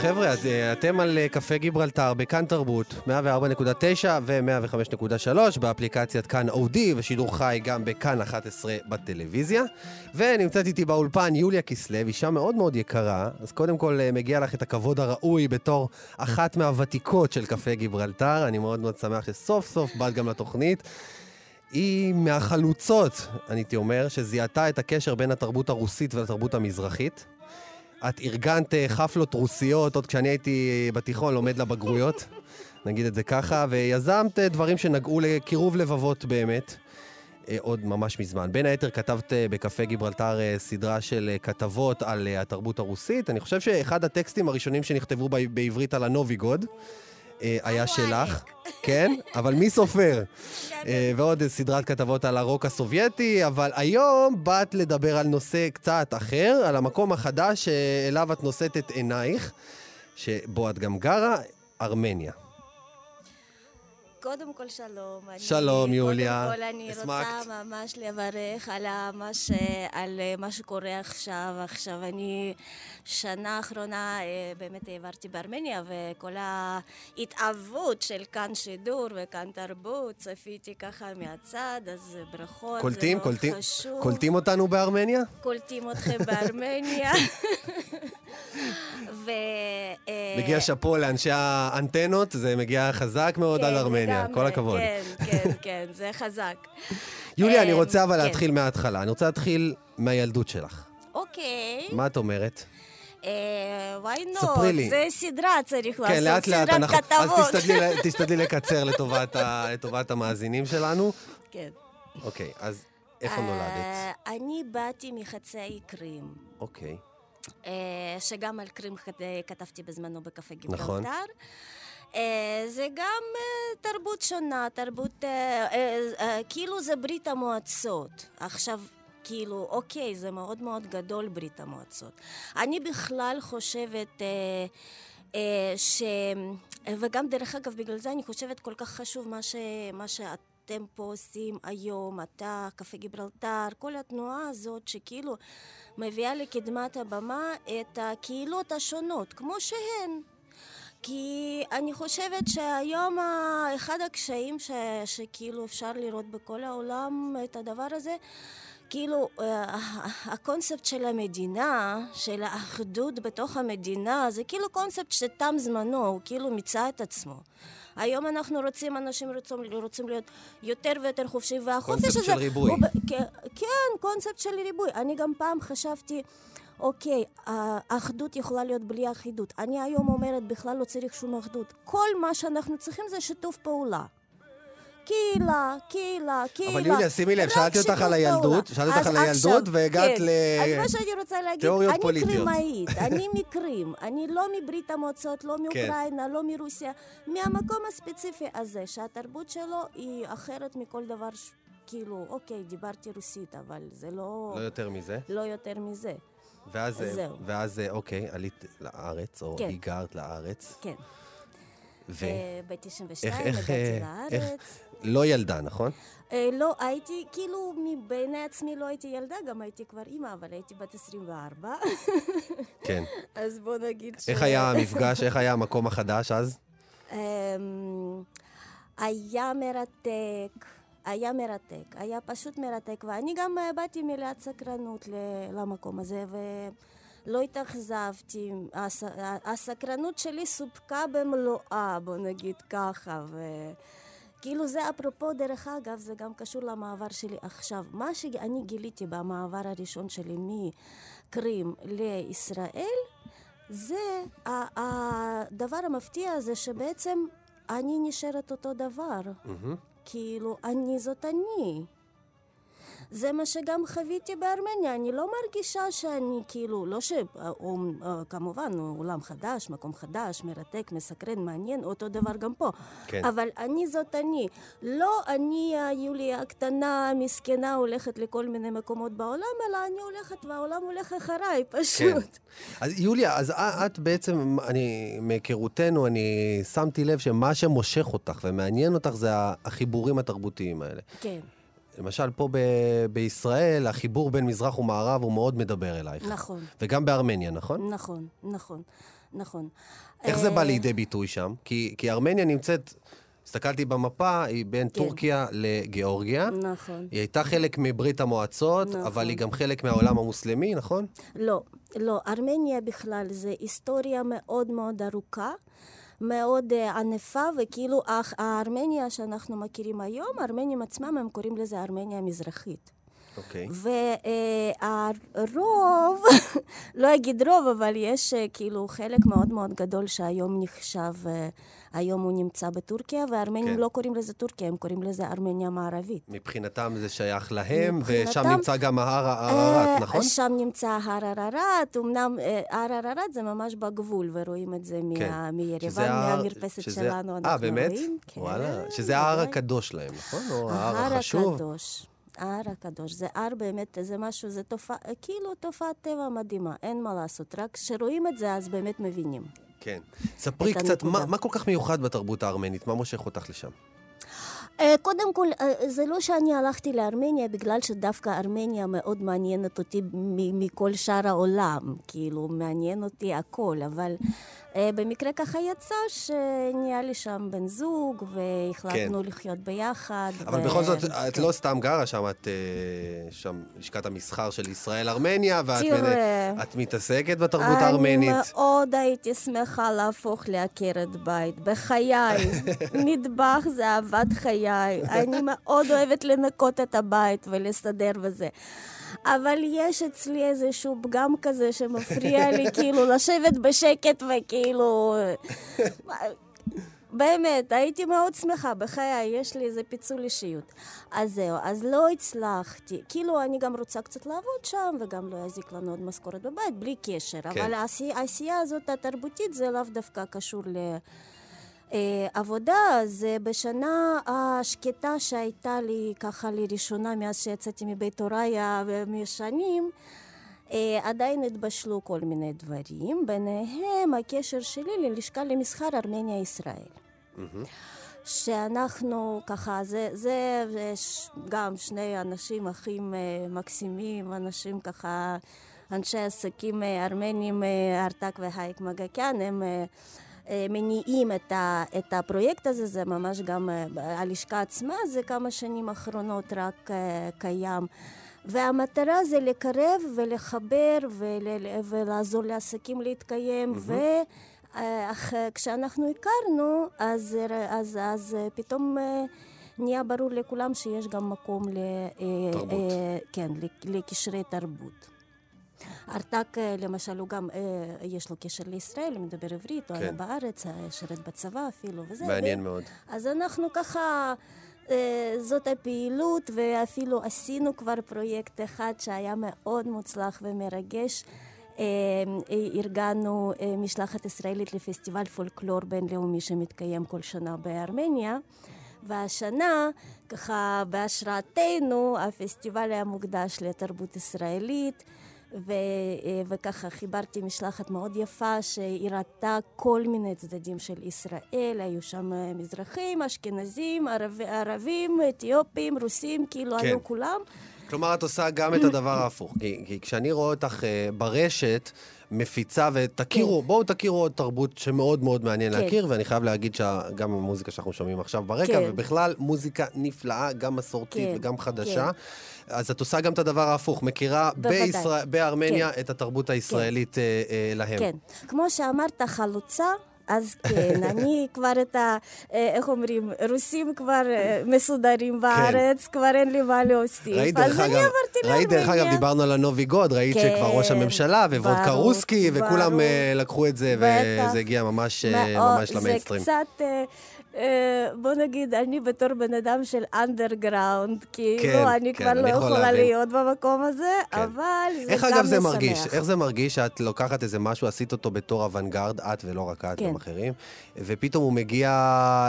חבר'ה, את, אה, אתם על אה, קפה גיברלטר בכאן תרבות, 104.9 ו-105.3 באפליקציית כאן אודי, ושידור חי גם בכאן 11 בטלוויזיה. ונמצאת איתי באולפן יוליה כסלו, אישה מאוד מאוד יקרה, אז קודם כל אה, מגיע לך את הכבוד הראוי בתור אחת מהוותיקות של קפה גיברלטר, אני מאוד מאוד שמח שסוף סוף באת גם לתוכנית. היא מהחלוצות, אני הייתי אומר, שזיהתה את הקשר בין התרבות הרוסית ולתרבות המזרחית. את ארגנת אה, חפלות רוסיות עוד כשאני הייתי בתיכון לומד לבגרויות, נגיד את זה ככה, ויזמת אה, דברים שנגעו לקירוב לבבות באמת, אה, עוד ממש מזמן. בין היתר כתבת אה, בקפה גיברלטר אה, סדרה של אה, כתבות על אה, התרבות הרוסית. אני חושב שאחד הטקסטים הראשונים שנכתבו בעברית על הנובי גוד אה, היה שלך. כן, אבל מי סופר? אה, ועוד סדרת כתבות על הרוק הסובייטי, אבל היום באת לדבר על נושא קצת אחר, על המקום החדש שאליו את נושאת את עינייך, שבו את גם גרה, ארמניה. קודם כל שלום. אני- שלום, יוליה. קודם כל אני הסמקת. רוצה ממש לברך על מה, ש... על אה, מה שקורה עכשיו. עכשיו אני שנה האחרונה אה, באמת העברתי בארמניה, וכל ההתאהבות של כאן שידור וכאן תרבות, צפיתי ככה מהצד, אז ברכות. קולטים? זה מאוד קולטים? חשוב. קולטים אותנו בארמניה? קולטים אתכם בארמניה. ו... אה, מגיע שאפו לאנשי האנטנות, זה מגיע חזק מאוד על כן, ארמניה, לגמרי, כל הכבוד. כן, כן, כן, זה חזק. יוליה, אני אמ, רוצה אבל כן. להתחיל מההתחלה. אני רוצה להתחיל מהילדות שלך. אוקיי. מה את אומרת? אה, why not? ספרי לי. זה סדרה צריך לעשות, כן, לאט לאט אנחנו... אז כתבות. תשתדלי- תשתדלי לקצר לטובת המאזינים שלנו. כן. אוקיי, אז איפה אה, נולדת? אני באתי מחצי קרים. אוקיי. אה, שגם על קרים כת- כתבתי בזמנו בקפה נכון. גיברלטר. אה, זה גם אה, תרבות שונה, תרבות, אה, אה, אה, כאילו זה ברית המועצות. עכשיו, כאילו, אוקיי, זה מאוד מאוד גדול ברית המועצות. אני בכלל חושבת אה, אה, ש... וגם דרך אגב, בגלל זה אני חושבת כל כך חשוב מה, ש... מה שאתם פה עושים היום, אתה, קפה גיברלטר, כל התנועה הזאת שכאילו מביאה לקדמת הבמה את הקהילות השונות, כמו שהן. כי אני חושבת שהיום ה- אחד הקשיים ש, שכאילו אפשר לראות בכל העולם את הדבר הזה, כאילו אה, הקונספט של המדינה, של האחדות בתוך המדינה, זה כאילו קונספט שתם זמנו, הוא כאילו מיצה את עצמו. היום אנחנו רוצים, אנשים רוצים, רוצים להיות יותר ויותר חופשיים, והחופש הזה... קונספט של ריבוי. הוא כן, כן, קונספט של ריבוי. אני גם פעם חשבתי... אוקיי, האחדות יכולה להיות בלי אחידות. אני היום אומרת, בכלל לא צריך שום אחדות. כל מה שאנחנו צריכים זה שיתוף פעולה. קהילה, קהילה, קהילה. אבל יוליה, שימי לב, שאלתי אותך על הילדות. שאלתי אותך על הילדות, והגעת כן. ל- אז מה שאני רוצה להגיד, תיאוריות אני פוליטיות. קרימאית, אני מקרים, אני לא מברית המועצות, לא מאוקראינה, לא מרוסיה, מהמקום הספציפי הזה, שהתרבות שלו היא אחרת מכל דבר, כאילו, אוקיי, דיברתי רוסית, אבל זה לא... לא יותר מזה. לא יותר מזה. ואז, אה, זהו. ואז, אה, אוקיי, עלית לארץ, או כן. היגרת לארץ. כן. ו... אה, ב-92 איך- איך, הגעתי איך- לארץ. לא ילדה, נכון? לא, הייתי, כאילו, בעיני עצמי לא הייתי ילדה, גם הייתי כבר אימא, אבל הייתי בת 24. כן. אז בוא נגיד ש... איך היה המפגש? איך היה המקום החדש אז? אמ, היה מרתק, היה מרתק, היה פשוט מרתק, ואני גם אה, באתי מלאת סקרנות למקום הזה, ולא התאכזבתי. הס- הסקרנות שלי סופקה במלואה, בוא נגיד ככה, ו... כאילו זה אפרופו, דרך אגב, זה גם קשור למעבר שלי עכשיו. מה שאני גיליתי במעבר הראשון שלי מקרים לישראל, זה הדבר המפתיע זה שבעצם אני נשארת אותו דבר. מהמם. כאילו, אני זאת אני. זה מה שגם חוויתי בארמניה, אני לא מרגישה שאני כאילו, לא ש... אה, כמובן, עולם חדש, מקום חדש, מרתק, מסקרן, מעניין, אותו דבר גם פה. כן. אבל אני זאת אני. לא אני היוליה הקטנה, מסכנה, הולכת לכל מיני מקומות בעולם, אלא אני הולכת והעולם הולך אחריי, פשוט. אז יוליה, אז את בעצם, אני, מהיכרותנו, אני שמתי לב שמה שמושך אותך ומעניין אותך זה החיבורים התרבותיים האלה. כן, למשל, פה ב- בישראל, החיבור בין מזרח ומערב הוא מאוד מדבר אלייך. נכון, וגם בארמניה, נכון? נכון, נכון, נכון. איך זה בא אה, לידי ביטוי שם? כי, כי ארמניה נמצאת, הסתכלתי במפה, היא בין כן. טורקיה לגיאורגיה. נכון. היא הייתה חלק מברית המועצות, נכון. אבל היא גם חלק מהעולם המוסלמי, נכון? לא, לא, ארמניה בכלל זה היסטוריה מאוד מאוד ארוכה, מאוד אה, ענפה, וכאילו אך- הארמניה שאנחנו מכירים היום, הארמנים עצמם הם קוראים לזה ארמניה המזרחית. אוקיי. והרוב, לא אגיד רוב, אבל יש אה, כאילו חלק מאוד מאוד גדול שהיום נחשב, אה, היום הוא נמצא בטורקיה, והארמנים כן. לא קוראים לזה טורקיה, הם קוראים לזה ארמניה המערבית. מבחינתם זה שייך להם, ושם מבחינתם- נמצא גם ההר אה, נכון? שם נמצא הר הררט, אמנם אה, הר הררט זה ממש בגבול, ורואים את זה כן. מה- ההר- מהמרפסת שזה- שלנו, אנחנו אה, רואים. באמת? כן, וואלה. שזה ההר. הקדוש להם, נכון? או ההר ההר החשוב? הקדוש. ההר הקדוש. זה הר באמת, זה משהו, זה תופעה, כאילו תופעת טבע מדהימה, אין מה לעשות. רק כשרואים את זה, אז באמת מבינים. כן. ספרי קצת, מה. מה כל כך מיוחד בתרבות הארמנית? מה מושך אותך לשם? אה, קודם כל, אה, זה לא שאני הלכתי לארמניה בגלל שדווקא ארמניה מאוד מעניינת אותי מכל שאר העולם. כאילו, מעניין אותי הכל, אבל במקרה ככה יצא שנהיה לי שם בן זוג, והחלטנו לחיות ביחד. כן. אבל ו- בכל זאת, את כן. לא סתם גרה שם, את אה, שם לשכת המסחר של ישראל-ארמניה, ואת תראה, את מתעסקת בתרבות הארמנית. אני מאוד הייתי שמחה להפוך לעקרת בית, בחיי. מטבח זה אהבת חיי. אני מאוד אוהבת לנקות את הבית ולסדר וזה. אבל יש אצלי איזשהו פגם כזה שמפריע לי כאילו לשבת בשקט וכאילו... באמת, הייתי מאוד שמחה, בחיי, יש לי איזה פיצול אישיות. אז זהו, אז לא הצלחתי. כאילו, אני גם רוצה קצת לעבוד שם, וגם לא יזיק לנו עוד משכורת בבית, בלי קשר. כן. אבל העשי- העשייה הזאת התרבותית, זה לאו דווקא קשור ל... אה, עבודה זה בשנה השקטה שהייתה לי ככה לראשונה מאז שיצאתי מבית הוריי המשנים, אה, עדיין התבשלו כל מיני דברים, ביניהם הקשר שלי ללשכה למסחר ארמניה-ישראל. שאנחנו ככה, זה, זה, ש- גם שני אנשים אחים אה, מקסימים, אנשים ככה, אנשי עסקים ארמנים, ארטק והייק מגקיאן, הם אה, מניעים את, ה, את הפרויקט הזה, זה ממש גם, אה, הלשכה עצמה זה כמה שנים אחרונות רק אה, קיים. והמטרה זה לקרב ולחבר ול, ולעזור לעסקים להתקיים, ו... אה, אך אה, כשאנחנו הכרנו, אז, אה, אז, אז אה, פתאום אה, נהיה ברור לכולם שיש גם מקום ל, אה, תרבות. אה, כן, לקשרי תרבות. ארטק, אה, למשל, הוא גם, אה, יש לו קשר לישראל, הוא מדבר עברית, הוא כן. היה בארץ, אה, שירת בצבא אפילו, וזה. מעניין ו- מאוד. אז אנחנו ככה, זאת הפעילות, ואפילו עשינו כבר פרויקט אחד שהיה מאוד מוצלח ומרגש. ארגנו משלחת ישראלית לפסטיבל פולקלור בינלאומי שמתקיים כל שנה בארמניה. והשנה, ככה בהשראתנו, הפסטיבל היה מוקדש לתרבות ישראלית, ו, אה, וככה חיברתי משלחת מאוד יפה שהיא ראתה כל מיני צדדים של ישראל, היו שם אה, מזרחים, אשכנזים, ערב, ערבים, אתיופים, רוסים, כאילו כן. היו כולם. כלומר, את עושה גם את הדבר ההפוך. כי, כי כשאני רואה אותך uh, ברשת, מפיצה, ותכירו, בואו תכירו עוד תרבות שמאוד מאוד מעניין כן. להכיר, ואני חייב להגיד שגם המוזיקה שאנחנו שומעים עכשיו ברקע, כן. ובכלל מוזיקה נפלאה, גם מסורתית כן, וגם חדשה. אז את עושה גם את הדבר ההפוך, מכירה. בישראל, בארמניה את התרבות הישראלית uh, uh, להם. כן. כמו שאמרת, חלוצה. אז כן, אני כבר את ה... אה, איך אומרים? רוסים כבר אה, מסודרים בארץ, כבר אין לי מה להוסיף. כן. ראית, דרך אז אני אגב, ראית, דרך אגב. דיברנו על הנובי גוד, ראית כן, שכבר ראש הממשלה ווודקה ברור, רוסקי, וכולם. אה, לקחו את זה. וזה הגיע ממש ממש למיינסטרים. זה קצת, בוא נגיד, אני בתור בן אדם של אנדרגראונד, כאילו, כן, אני כן, כבר לא אני יכול יכולה להבין. להיות במקום הזה, כן. אבל זה איך גם אגב זה משמח. מרגיש? איך זה מרגיש שאת לוקחת איזה משהו, עשית אותו בתור אוונגרד, את ולא רק את, כן. גם אחרים, ופתאום הוא מגיע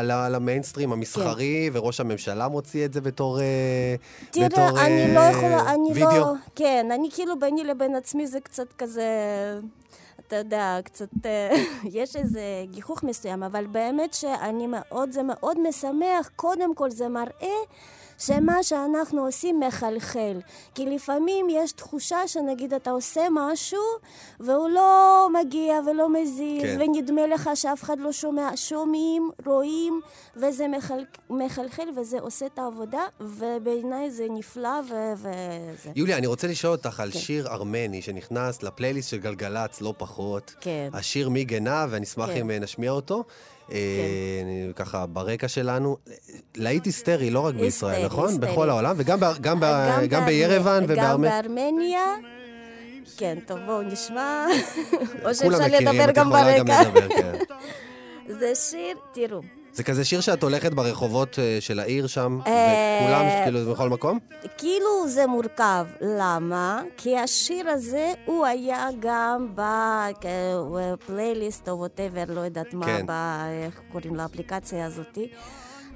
למיינסטרים המסחרי, וראש הממשלה מוציא את זה בתור... אה, תראה, בתור, אני אה, לא יכולה, אני וידאו? לא... כן, אני כאילו ביני לבין עצמי זה קצת כזה... אתה יודע, קצת... אה, יש איזה גיחוך מסוים, אבל באמת שאני מאוד, זה מאוד משמח. קודם כל זה מראה שמה שאנחנו עושים מחלחל. כי לפעמים יש תחושה שנגיד אתה עושה משהו והוא לא מגיע ולא מזיז, כן. ונדמה לך שאף אחד לא שומע. שומעים, רואים, וזה מחל... מחלחל וזה עושה את העבודה, ובעיניי זה נפלא ו... וזה. יוליה, אני רוצה לשאול אותך על כן. שיר ארמני שנכנס לפלייליסט של גלגלצ, לא פחות. כן. השיר מי גנה, ואני אשמח כן. אם אה, נשמיע אותו. אה, אני- ככה, ברקע שלנו. להיט היסטרי, לא רק בישראל, נכון? היסטרי. בכל העולם, וגם ב- גם ב- גם גם גם ובארמניה. בארמניה. כן, טוב, בואו נשמע. או שאפשר לדבר גם ברקע. כן. זה שיר, תראו, זה כזה שיר שאת הולכת ברחובות אה, של העיר שם, אה, וכולם, כאילו, בכל מקום? כאילו זה מורכב. למה? כי השיר הזה, הוא היה גם בפלייליסט או ווטאבר, לא יודעת מה, כן. ב- איך קוראים לאפליקציה הזאתי,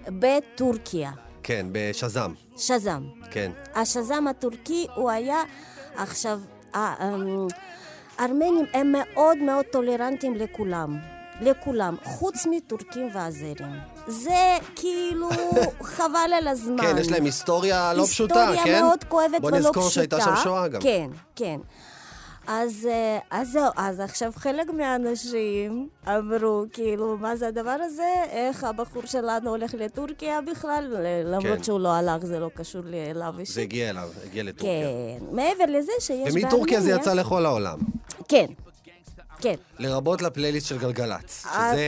בטורקיה. כן, בשזם, שזם. כן. השזם הטורקי הוא היה עכשיו, ה- אמ, הארמנים הם מאוד מאוד טולרנטים לכולם. לכולם, חוץ מטורקים ואזרים. זה כאילו חבל על הזמן. כן, יש להם היסטוריה לא פשוטה, כן? היסטוריה מאוד כואבת ולא בוא פשוטה. נזכור שהייתה שם שואה גם. כן, כן. אז, אה, אז זהו, אז עכשיו חלק מהאנשים אמרו, כאילו, מה זה הדבר הזה? איך הבחור שלנו הולך לטורקיה בכלל? למרות כן. שהוא לא הלך, זה לא קשור אליו אישית. זה הגיע אליו, הגיע לטורקיה. כן. מעבר לזה שיש ומטורקיה זה יצא לכל העולם. כן, כן. לרבות לפלייליסט של גלגלצ, אה, שזה...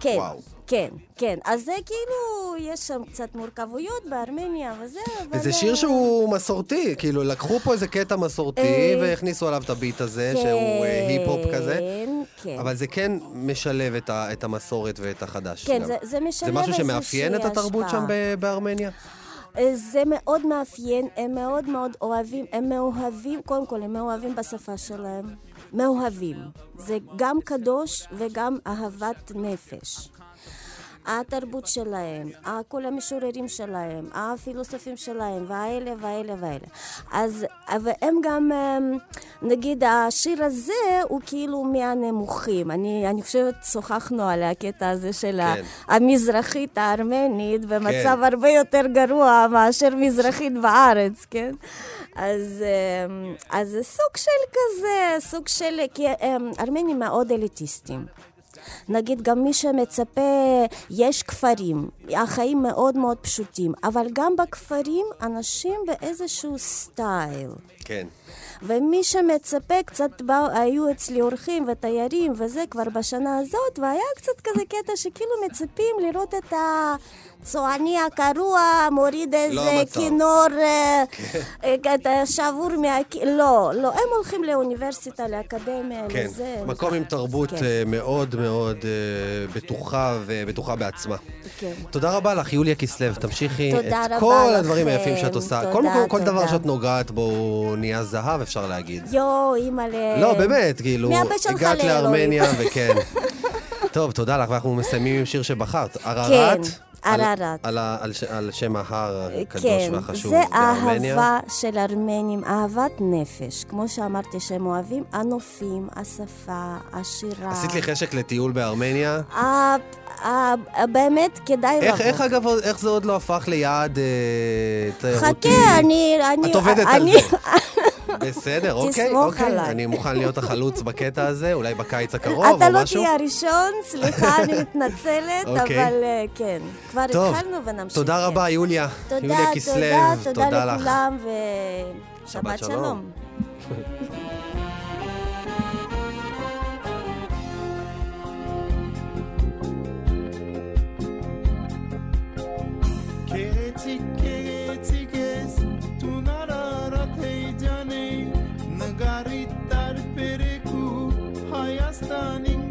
כן, וואו. כן, כן. אז זה כאילו, יש שם קצת מורכבויות בארמניה וזה, אבל... וזה אה, שיר שהוא מסורתי, כאילו, לקחו פה איזה קטע מסורתי אה, והכניסו עליו את הביט הזה, שהוא אה, היפ-הופ כזה. כן. אבל זה כן משלב את, ה, את המסורת ואת החדש. כן. זה, זה משלב זה משהו שמאפיין את איזושהי התרבות שם השפעה. ב- בארמניה? אה, זה מאוד מאפיין, הם מאוד מאוד אוהבים, הם מאוהבים, קודם כל הם מאוהבים בשפה שלהם, מאוהבים. זה גם קדוש וגם אהבת נפש. התרבות שלהם, כל המשוררים שלהם, הפילוסופים שלהם, והאלה והאלה והאלה. אז, והם גם, אמ, נגיד, השיר הזה הוא כאילו מהנמוכים. אני, אני חושבת, שוחחנו על הקטע הזה של כן. המזרחית הארמנית במצב כן. הרבה יותר גרוע מאשר מזרחית בארץ, כן? אז, אמ, אז זה סוג של כזה, סוג של... כי אמ, ארמנים מאוד אליטיסטים. נגיד, גם מי שמצפה, יש כפרים, החיים מאוד מאוד פשוטים, אבל גם בכפרים אנשים באיזשהו סטייל. כן. ומי שמצפה, קצת באו, היו אצלי אורחים ותיירים וזה כבר בשנה הזאת, והיה קצת כזה קטע שכאילו מצפים לראות את הצועני הקרוע מוריד איזה המצב. כינור כזה שבור מה... לא, לא, הם הולכים לאוניברסיטה, לאקדמיה, כן, לזה. מקום עם תרבות כן. מאוד מאוד בטוחה ובטוחה בעצמה. כן. תודה רבה לך, יוליה כסלו. תמשיכי את כל הדברים לכם. היפים שאת עושה. כל תודה, מקום, כל דבר תודה. שאת נוגעת בו הוא נהיה זהב, אפשר להגיד. יואו, אימא'לה. לא, באמת, כאילו, הגעת. לארמניה, וכן. טוב, תודה לך, ואנחנו מסיימים עם שיר שבחרת. ערערת? כן, על- ערערת. על על ש- על שם ההר הקדוש כן, והחשוב זה בארמניה. אהבה של ארמנים, אהבת נפש. כמו שאמרתי שהם אוהבים הנופים, השפה, השירה. עשית לי חשק לטיול בארמניה. אה, אה, באמת כדאי לבוא. איך, איך אגב, איך זה עוד לא הפך ליעד אה, תיירותי? חכה, אני... את עובדת על זה. בסדר, אוקיי, אוקיי. אני מוכן להיות החלוץ בקטע הזה, אולי בקיץ הקרוב אתה או לא משהו. תהיה הראשון, סליחה, אני מתנצלת, אוקיי. אבל אה, כן, כבר התחלנו ונמשיך. תודה כן. רבה, יוליה. תודה, יוליה כסלו, תודה, תודה לך. לכולם, שבת ושבת שלום. שלום. Keçik stunning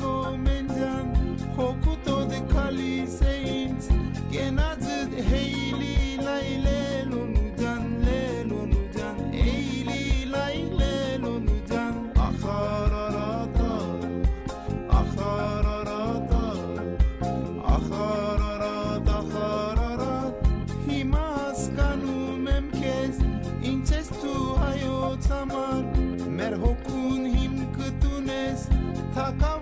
acabou.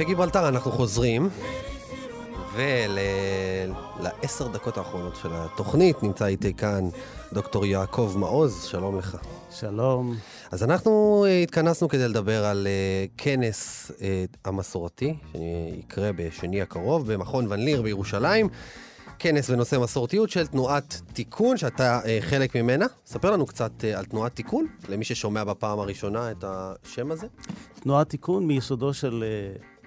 קפה גיברלטר, אנחנו חוזרים. ולעשר דקות האחרונות של התוכנית נמצא איתי כאן דוקטור יעקב מעוז, שלום לך. שלום. אז אנחנו אה, התכנסנו כדי לדבר על אה, כנס אה, המסורתי, שיקרה בשני הקרוב במכון ון ליר בירושלים. כנס בנושא מסורתיות של תנועת תיקון, שאתה אה, חלק ממנה. ספר לנו קצת אה, על תנועת תיקון, למי ששומע בפעם הראשונה את השם הזה. תנועת תיקון מיסודו של אה,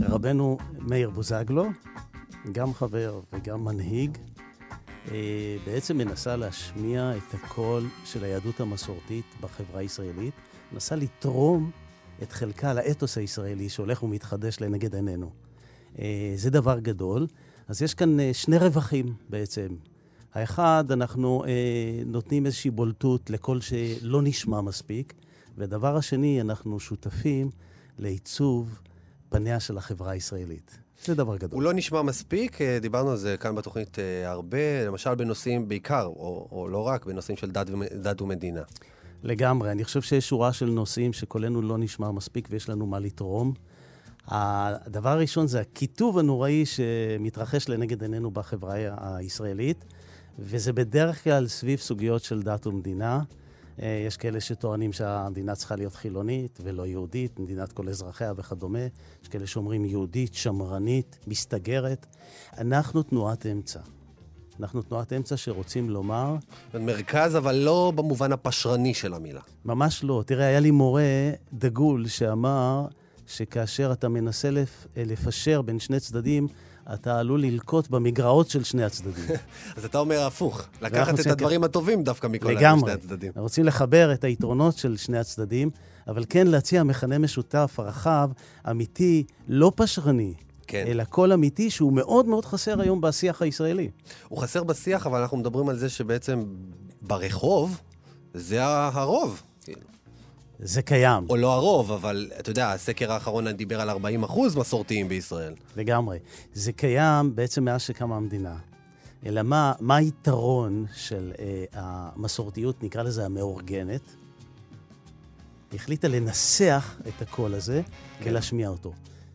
רבנו מאיר בוזגלו, גם חבר וגם מנהיג, אה, בעצם מנסה להשמיע את הקול של היהדות המסורתית בחברה הישראלית, מנסה לתרום את חלקה לאתוס הישראלי שהולך ומתחדש לנגד עינינו. אה, זה דבר גדול. אז יש כאן אה, שני רווחים בעצם. האחד, אנחנו נותנים איזושהי בולטות לקול שלא נשמע מספיק, והדבר השני, אנחנו שותפים לעיצוב פניה של החברה הישראלית. זה דבר גדול. הוא לא נשמע מספיק, אה, דיברנו על זה כאן בתוכנית אה, הרבה, למשל בנושאים בעיקר, או, או לא רק, בנושאים של דת, דת ומדינה. לגמרי. אני חושב שיש שורה של נושאים שקולנו לא נשמע מספיק ויש לנו מה לתרום. הדבר הראשון זה הקיטוב הנוראי שמתרחש לנגד עינינו בחברה הישראלית, וזה בדרך כלל סביב סוגיות של דת ומדינה. אה, יש כאלה שטוענים שהמדינה צריכה להיות חילונית ולא יהודית, מדינת כל אזרחיה וכדומה. יש כאלה שאומרים יהודית, שמרנית, מסתגרת. אנחנו תנועת אמצע. אנחנו תנועת אמצע שרוצים לומר... מרכז, אבל לא במובן הפשרני של המילה. ממש לא. תראה, היה לי מורה דגול שאמר שכאשר אתה מנסה לפ... לפשר בין שני צדדים, אתה עלול ללקוט במגרעות של שני הצדדים. אז אתה אומר הפוך, לקחת את הדברים הטובים דווקא מכל לגמרי. שני הצדדים. אנחנו רוצים לחבר את היתרונות של שני הצדדים, אבל כן להציע מכנה משותף רחב, אמיתי, לא פשרני. כן. אלא קול אמיתי שהוא מאוד מאוד חסר היום בשיח הישראלי. הוא חסר בשיח, אבל אנחנו מדברים על זה שבעצם ברחוב זה הרוב. זה קיים. או לא הרוב, אבל אתה יודע, הסקר האחרון דיבר על 40 אחוז מסורתיים בישראל. לגמרי. זה קיים בעצם מאז שקמה המדינה. אלא מה, מה היתרון של אה, המסורתיות, נקרא לזה המאורגנת? החליטה לנסח את הקול הזה כדי להשמיע אותו.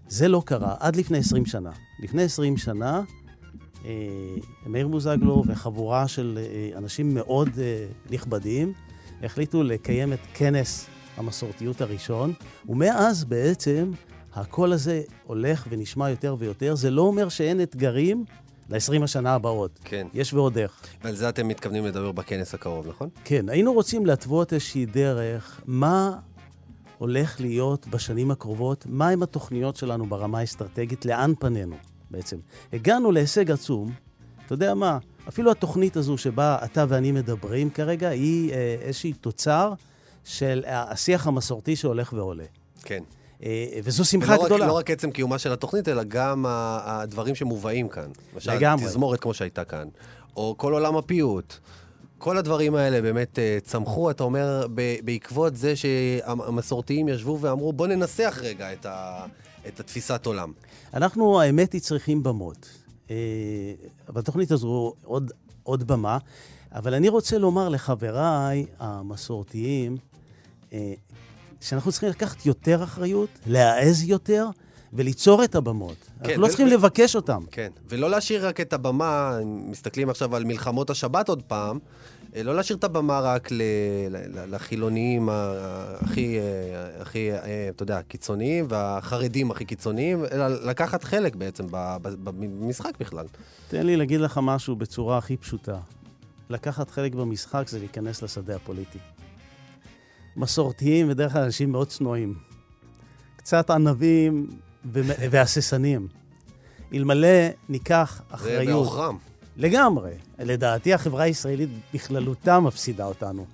זה לא קרה עד לפני 20 שנה. לפני 20 שנה, אה, מאיר בוזגלו וחבורה של אה, אנשים מאוד אה, נכבדים החליטו לקיים את כנס המסורתיות הראשון, ומאז בעצם הקול הזה הולך ונשמע יותר ויותר. זה לא אומר שאין אתגרים ל-20 השנה הבאות. כן. יש ועוד איך. ועל זה אתם מתכוונים לדבר בכנס הקרוב, נכון? כן, היינו רוצים להתוות איזושהי דרך, מה הולך להיות בשנים הקרובות, מהם התוכניות שלנו ברמה האסטרטגית, לאן פנינו בעצם. הגענו להישג עצום, אתה יודע מה, אפילו התוכנית הזו שבה אתה ואני מדברים כרגע, היא אה, איזושהי תוצר של השיח המסורתי שהולך ועולה. כן. אה, וזו שמחה ולא רק- גדולה. לא רק עצם קיומה של התוכנית, אלא גם הדברים שמובאים כאן. למשל, לגמרי. תזמורת כמו שהייתה כאן, או כל עולם הפיוט. כל הדברים האלה באמת אה, צמחו, אתה אומר, בעקבות זה שהמסורתיים ישבו ואמרו, בוא ננסח רגע את, ה- את התפיסת עולם. אנחנו, האמת היא, צריכים במות. אה, בתוכנית הזו עוד, עוד במה, אבל אני רוצה לומר לחבריי המסורתיים, שאנחנו צריכים לקחת יותר אחריות, להעז יותר וליצור את הבמות. כן, אנחנו לא ו- צריכים ו- לבקש אותם. כן, ולא להשאיר רק את הבמה, מסתכלים עכשיו על מלחמות השבת עוד פעם, אה, לא להשאיר את הבמה רק ל- ל- ל- לחילוניים ה- הכי, אה, הכי, אה, אתה יודע, קיצוניים, והחרדים הכי קיצוניים, אלא לקחת חלק בעצם במשחק בכלל. תן לי להגיד לך משהו בצורה הכי פשוטה. לקחת חלק במשחק זה להיכנס לשדה הפוליטי. מסורתיים בדרך כלל אנשים מאוד צנועים. קצת ענבים והססנים. אלמלא ניקח אחריות... בעוכרם. לגמרי. לדעתי החברה הישראלית בכללותה מפסידה אותנו.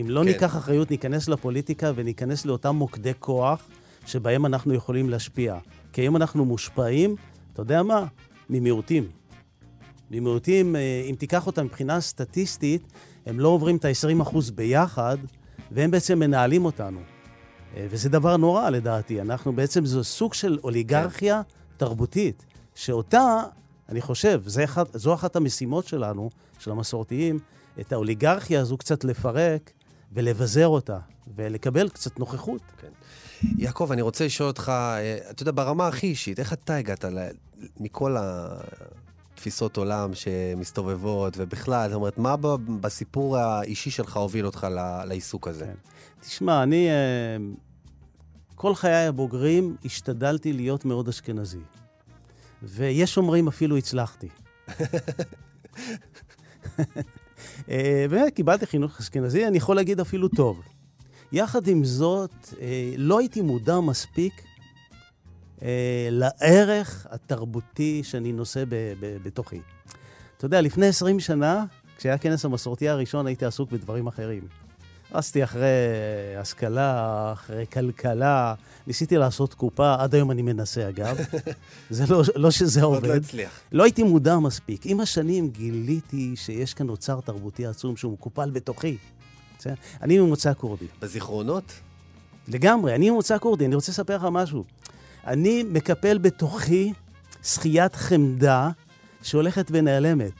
אם לא כן. ניקח אחריות, ניכנס לפוליטיקה וניכנס לאותם מוקדי כוח שבהם אנחנו יכולים להשפיע. כי היום אנחנו מושפעים, אתה יודע מה? ממיעוטים. ממיעוטים, אה, אם תיקח אותם מבחינה סטטיסטית, הם לא עוברים את ה-20% ביחד, והם בעצם מנהלים אותנו. אה, וזה דבר נורא לדעתי. אנחנו בעצם, זו סוג של אוליגרכיה תרבותית, שאותה, אני חושב, זה אחד, זו אחת המשימות שלנו, של המסורתיים, את האוליגרכיה הזו קצת לפרק ולבזר אותה, ולקבל קצת נוכחות. כן. יעקב, אני רוצה לשאול אותך, אה, אתה יודע, ברמה הכי אישית, איך אתה הגעת ל- מכל התפיסות עולם שמסתובבות, ובכלל, זאת אומרת, מה בסיפור האישי שלך הוביל אותך לעיסוק הזה? כן. תשמע, אני אה, כל חיי הבוגרים השתדלתי להיות מאוד אשכנזי. ויש אומרים אפילו הצלחתי. אה, באמת, קיבלתי חינוך אשכנזי, אני יכול להגיד אפילו טוב. יחד עם זאת, אה, לא הייתי מודע מספיק אה, לערך התרבותי שאני נושא ב- ב- בתוכי. אתה יודע, לפני 20 שנה, כשהיה הכנס המסורתי הראשון, הייתי עסוק בדברים אחרים. רצתי אחרי השכלה, אחרי כלכלה, ניסיתי לעשות קופה, עד היום אני מנסה אגב. זה לא, לא שזה עוד עובד. לא הצליח. לא הייתי מודע מספיק. עם השנים גיליתי שיש כאן אוצר תרבותי עצום שהוא מקופל בתוכי. אני ממוצא כורדי. בזיכרונות? לגמרי, אני ממוצא כורדי. אני רוצה לספר לך משהו. אני מקפל בתוכי שחיית חמדה שהולכת ונעלמת.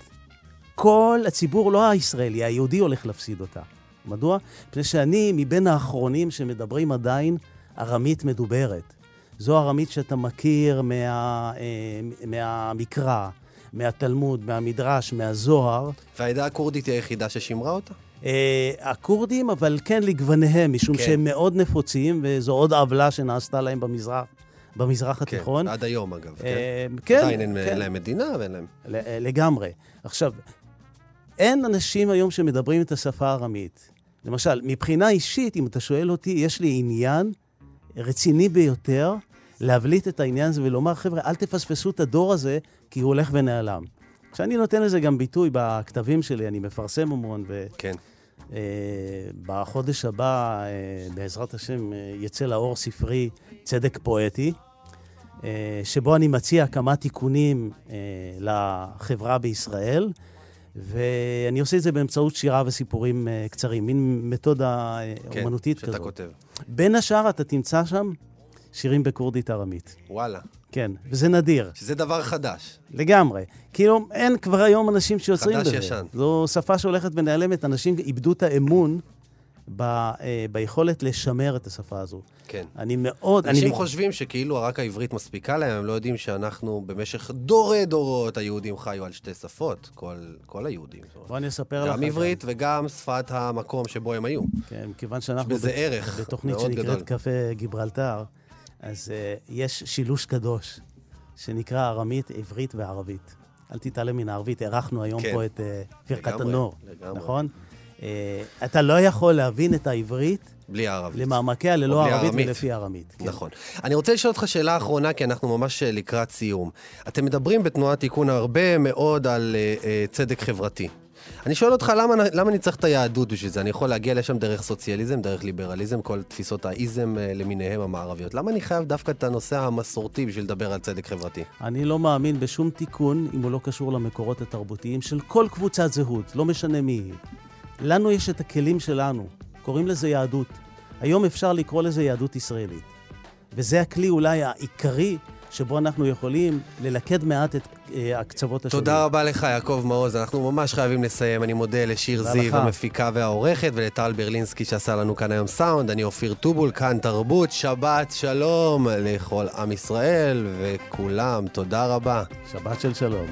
כל הציבור, לא הישראלי, היהודי הולך להפסיד אותה. מדוע? מפני שאני מבין האחרונים שמדברים עדיין ארמית מדוברת. זו ארמית שאתה מכיר מה, אה, מהמקרא, מהתלמוד, מהמדרש, מהזוהר. והעדה הכורדית היא היחידה ששימרה אותה? אה, הכורדים, אבל כן לגווניהם, משום כן. שהם מאוד נפוצים, וזו עוד עוולה שנעשתה להם במזרח, במזרח התיכון. כן, עד היום אגב, כן. אה, כן, עדיין אין כן. להם מדינה ואין להם... ל- לגמרי. עכשיו, אין אנשים היום שמדברים את השפה הארמית. למשל, מבחינה אישית, אם אתה שואל אותי, יש לי עניין רציני ביותר להבליט את העניין הזה ולומר, חבר'ה, אל תפספסו את הדור הזה, כי הוא הולך ונעלם. כשאני נותן לזה גם ביטוי בכתבים שלי, אני מפרסם המון, ו... כן. אה, בחודש הבא, אה, בעזרת השם, אה, יצא לאור ספרי צדק פואטי, שבו אני מציע כמה תיקונים לחברה בישראל, ואני עושה את זה באמצעות שירה וסיפורים קצרים, מין מתודה כן, אומנותית שאתה כזאת. כותב. בין השאר אתה תמצא שם שירים בכורדית ארמית. וואלה. כן, וזה נדיר. שזה דבר חדש. לגמרי. כאילו, אין כבר היום אנשים שיוצרים חדש בזה. ישן. זו שפה שהולכת ונעלמת, אנשים איבדו את האמון ב, אה, ביכולת לשמר את השפה הזו. כן. אני מאוד... אנשים אני... חושבים שכאילו רק העברית מספיקה להם, הם לא יודעים שאנחנו במשך דורי דורות, היהודים חיו על שתי שפות, כל, כל היהודים. בוא אני אספר לך. גם עברית וגם שפת המקום שבו הם היו. כן, מכיוון שאנחנו... יש בזה ב- ערך בתוכנית מאוד שנקראת גדול. קפה גיברלטר, אז uh, יש שילוש קדוש, שנקרא ארמית, עברית וערבית. אל תתעלם מן הערבית, אירחנו היום כן. פה את uh, פרקת לגמרי, הנור, לגמרי. נכון? Uh, אתה לא יכול להבין את העברית בלי הערבית. למעמקיה ללא ערבית הארמית. ולפי ארמית. כן. נכון. אני רוצה לשאול אותך שאלה אחרונה, כי אנחנו ממש אה, לקראת סיום. אתם מדברים בתנועת תיקון הרבה מאוד על uh, uh, צדק חברתי. אני שואל אותך, למה, למה אני צריך את היהדות בשביל זה? אני יכול להגיע לשם דרך סוציאליזם, דרך ליברליזם, כל תפיסות האיזם אה, למיניהם המערביות. למה אני חייב דווקא את הנושא המסורתי בשביל לדבר על צדק חברתי? אני לא מאמין בשום תיקון אם הוא לא קשור למקורות התרבותיים של כל קבוצת זהות, לא משנה מי היא. לנו יש את הכלים שלנו, קוראים לזה יהדות. היום אפשר לקרוא לזה יהדות ישראלית. וזה הכלי אולי העיקרי שבו אנחנו יכולים ללכד מעט את אה, הקצוות השונים. תודה רבה לך, יעקב מעוז. אנחנו ממש חייבים לסיים. אני מודה לשיר זיו, לך. המפיקה והעורכת, ולטל ברלינסקי שעשה לנו כאן היום סאונד. אני אופיר טובול, כאן תרבות. שבת שלום לכל עם ישראל וכולם. תודה רבה. שבת של שלום.